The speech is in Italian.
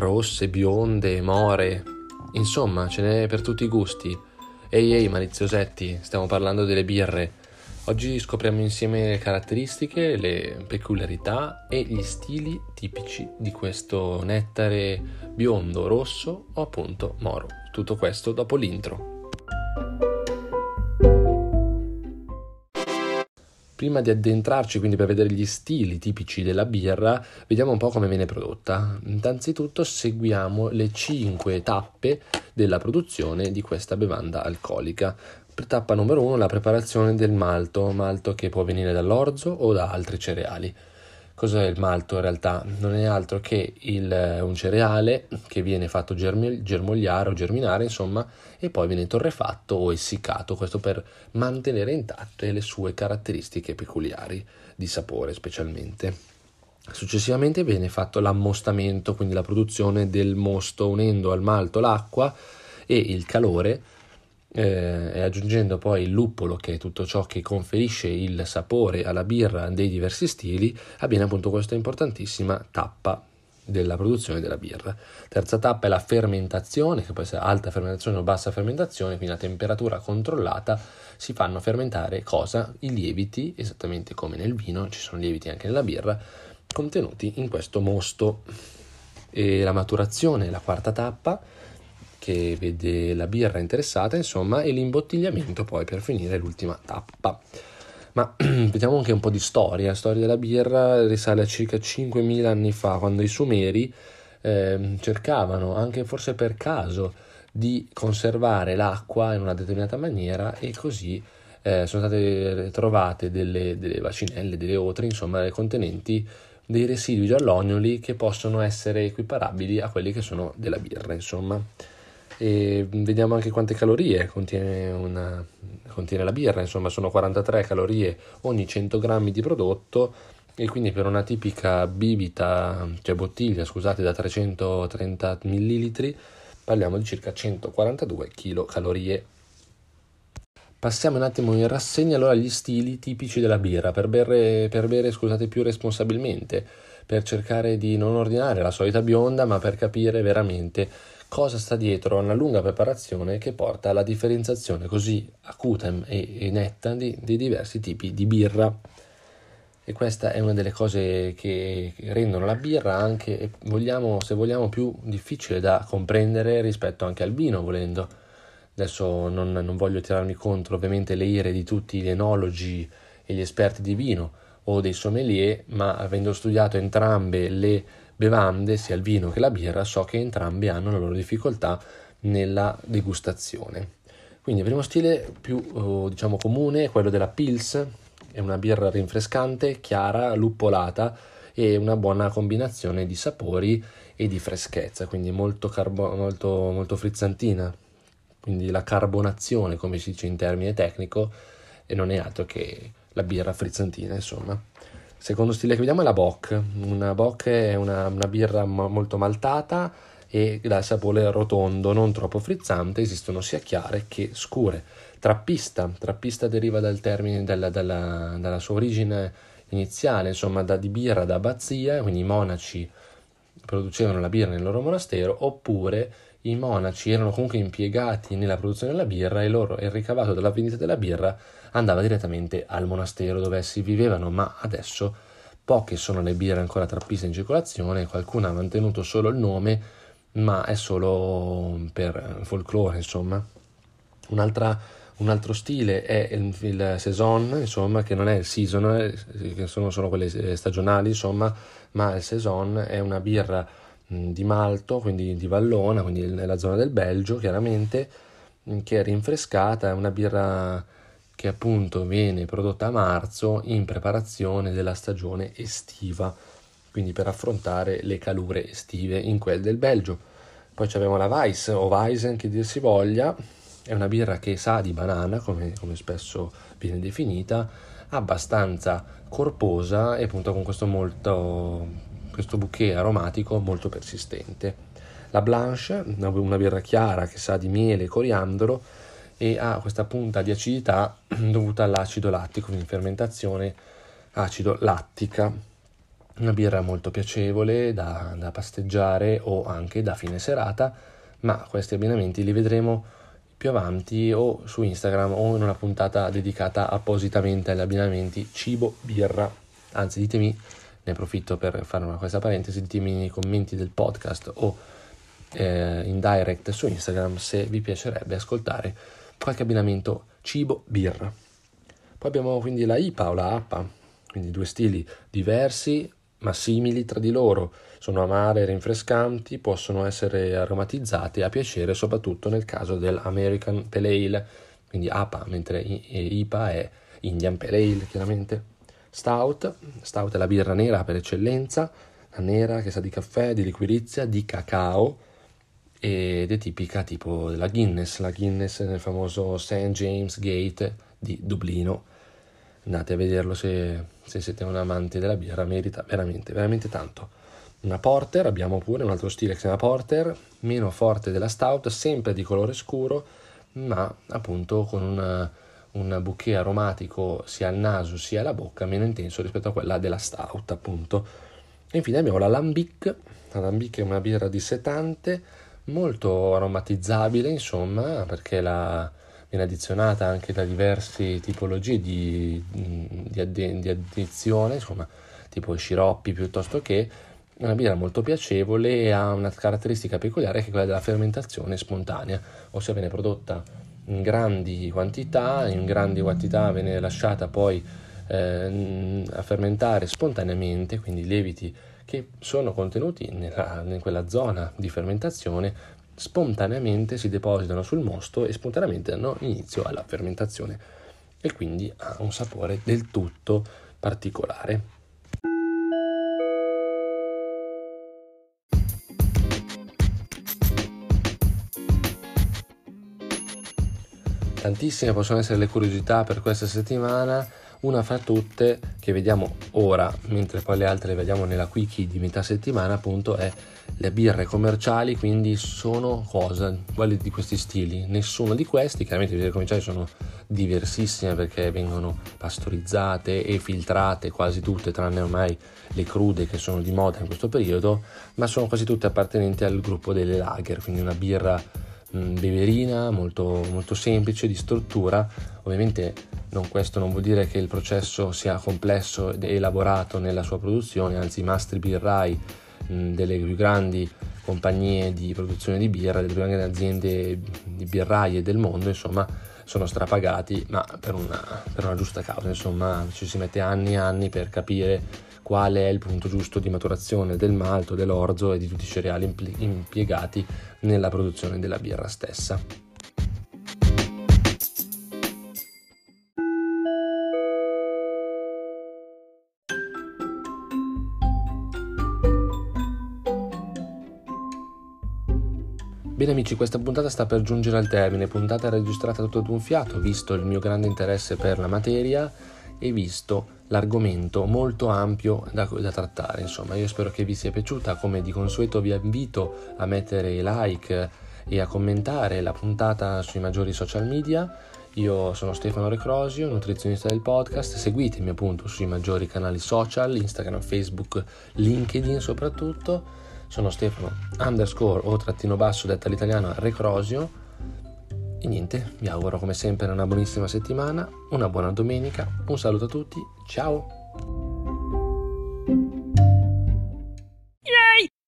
rosse, bionde, more, insomma ce n'è per tutti i gusti. Ehi ehi maliziosetti, stiamo parlando delle birre. Oggi scopriamo insieme le caratteristiche, le peculiarità e gli stili tipici di questo nettare biondo, rosso o appunto moro. Tutto questo dopo l'intro. Prima di addentrarci quindi per vedere gli stili tipici della birra, vediamo un po' come viene prodotta. Innanzitutto seguiamo le 5 tappe della produzione di questa bevanda alcolica. Tappa numero 1 la preparazione del malto, malto che può venire dall'orzo o da altri cereali. Cos'è il malto in realtà? Non è altro che il, un cereale che viene fatto germi, germogliare o germinare, insomma, e poi viene torrefatto o essiccato, questo per mantenere intatte le sue caratteristiche peculiari di sapore specialmente. Successivamente viene fatto l'ammostamento, quindi la produzione del mosto unendo al malto l'acqua e il calore eh, e aggiungendo poi il luppolo, che è tutto ciò che conferisce il sapore alla birra dei diversi stili, avviene appunto questa importantissima tappa della produzione della birra. Terza tappa è la fermentazione, che può essere alta fermentazione o bassa fermentazione, quindi a temperatura controllata si fanno fermentare cosa? I lieviti, esattamente come nel vino, ci sono lieviti anche nella birra, contenuti in questo mosto. E la maturazione, la quarta tappa, che vede la birra interessata, insomma, e l'imbottigliamento poi per finire l'ultima tappa. Ma vediamo anche un po' di storia. La storia della birra risale a circa 5.000 anni fa, quando i Sumeri eh, cercavano, anche forse per caso, di conservare l'acqua in una determinata maniera e così eh, sono state trovate delle, delle bacinelle, delle otre, insomma, contenenti dei residui giallognoli che possono essere equiparabili a quelli che sono della birra, insomma e vediamo anche quante calorie contiene, una, contiene la birra, insomma sono 43 calorie ogni 100 grammi di prodotto e quindi per una tipica bibita, cioè bottiglia, scusate, da 330 ml parliamo di circa 142 kcal. Passiamo un attimo in rassegna allora gli stili tipici della birra per bere, per bere scusate, più responsabilmente, per cercare di non ordinare la solita bionda, ma per capire veramente cosa sta dietro a una lunga preparazione che porta alla differenziazione così acuta e, netta di, di, diversi tipi di birra. E questa è una delle cose che rendono la birra anche, vogliamo, se vogliamo, più difficile da comprendere rispetto anche al vino, volendo. Adesso non, non voglio tirarmi contro ovviamente le ire di tutti gli enologi e gli esperti di vino o dei sommelier, ma avendo studiato entrambe le bevande, sia il vino che la birra, so che entrambi hanno la loro difficoltà nella degustazione. Quindi il primo stile più eh, diciamo comune è quello della Pils, è una birra rinfrescante, chiara, luppolata e una buona combinazione di sapori e di freschezza, quindi molto, carbo- molto, molto frizzantina. Quindi la carbonazione, come si dice in termine tecnico, e non è altro che la birra frizzantina, insomma. Secondo stile che vediamo è la Bock. Una Bock è una, una birra ma- molto maltata e dal sapore rotondo, non troppo frizzante, esistono sia chiare che scure. Trappista, trappista deriva dal termine, dalla, dalla, dalla sua origine iniziale, insomma, da, di birra da abbazia, quindi i monaci producevano la birra nel loro monastero, oppure i monaci erano comunque impiegati nella produzione della birra e loro il ricavato della vendita della birra andava direttamente al monastero dove essi vivevano, ma adesso poche sono le birre ancora trappiste in circolazione, qualcuna ha mantenuto solo il nome, ma è solo per folklore, insomma. Un'altra, un altro stile è il, il saison, insomma, che non è il season, che sono solo quelle stagionali, insomma, ma il saison è una birra di Malto, quindi di Vallona, quindi nella zona del Belgio, chiaramente, che è rinfrescata, è una birra che appunto viene prodotta a marzo in preparazione della stagione estiva, quindi per affrontare le calure estive in quel del Belgio. Poi abbiamo la Weiss o Weizen che dir si voglia, è una birra che sa di banana, come, come spesso viene definita, abbastanza corposa e appunto con questo, molto, questo bouquet aromatico molto persistente. La Blanche, una birra chiara che sa di miele e coriandolo, e ha questa punta di acidità dovuta all'acido lattico, quindi fermentazione acido lattica. una birra molto piacevole da, da pasteggiare o anche da fine serata, ma questi abbinamenti li vedremo più avanti o su Instagram o in una puntata dedicata appositamente agli abbinamenti cibo-birra. Anzi, ditemi, ne approfitto per fare una questa parentesi, ditemi nei commenti del podcast o eh, in direct su Instagram se vi piacerebbe ascoltare qualche abbinamento cibo-birra. Poi abbiamo quindi la IPA o la APA, quindi due stili diversi ma simili tra di loro. Sono amare e rinfrescanti, possono essere aromatizzate a piacere soprattutto nel caso dell'American Pale Ale, quindi APA, mentre IPA è Indian Pale Ale chiaramente. Stout, Stout è la birra nera per eccellenza, la nera che sa di caffè, di liquirizia, di cacao ed è tipica tipo della Guinness, la Guinness nel famoso St. James Gate di Dublino. Andate a vederlo se, se siete un amante della birra, merita veramente, veramente tanto. Una porter, abbiamo pure un altro stile che si chiama porter, meno forte della stout, sempre di colore scuro, ma appunto con una, un bouquet aromatico sia al naso sia alla bocca meno intenso rispetto a quella della stout appunto. E infine abbiamo la lambic, la lambic è una birra dissetante, molto aromatizzabile insomma perché la, viene addizionata anche da diverse tipologie di, di, addi, di addizione, insomma tipo sciroppi piuttosto che una birra molto piacevole e ha una caratteristica peculiare che è quella della fermentazione spontanea, ossia viene prodotta in grandi quantità, in grandi quantità viene lasciata poi eh, a fermentare spontaneamente, quindi i lieviti che sono contenuti nella, in quella zona di fermentazione spontaneamente si depositano sul mosto e spontaneamente danno inizio alla fermentazione e quindi ha un sapore del tutto particolare. Tantissime possono essere le curiosità per questa settimana, una fra tutte che vediamo ora, mentre poi le altre le vediamo nella quickie di metà settimana, appunto è le birre commerciali, quindi sono cosa? Quali di questi stili? Nessuno di questi, chiaramente le birre commerciali sono diversissime perché vengono pastorizzate e filtrate quasi tutte, tranne ormai le crude che sono di moda in questo periodo, ma sono quasi tutte appartenenti al gruppo delle lager, quindi una birra beverina molto, molto semplice di struttura. Ovviamente non, questo non vuol dire che il processo sia complesso ed elaborato nella sua produzione, anzi i mastri birrai mh, delle più grandi compagnie di produzione di birra, delle più grandi aziende di birraie del mondo, insomma, sono strapagati, ma per una, per una giusta causa, insomma, ci si mette anni e anni per capire qual è il punto giusto di maturazione del malto, dell'orzo e di tutti i cereali impiegati nella produzione della birra stessa. Bene amici, questa puntata sta per giungere al termine, puntata registrata tutto d'un fiato, visto il mio grande interesse per la materia e visto l'argomento molto ampio da, da, trattare. Insomma, io spero che vi sia piaciuta. Come di consueto, vi invito a mettere like e a commentare la puntata sui maggiori social media. Io sono Stefano Recrosio, nutrizionista del podcast. Seguitemi appunto sui maggiori canali social, Instagram, Facebook, LinkedIn soprattutto. Sono Stefano underscore o trattino basso detta l'italiano Recrosio e niente, vi auguro come sempre una buonissima settimana, una buona domenica, un saluto a tutti, ciao!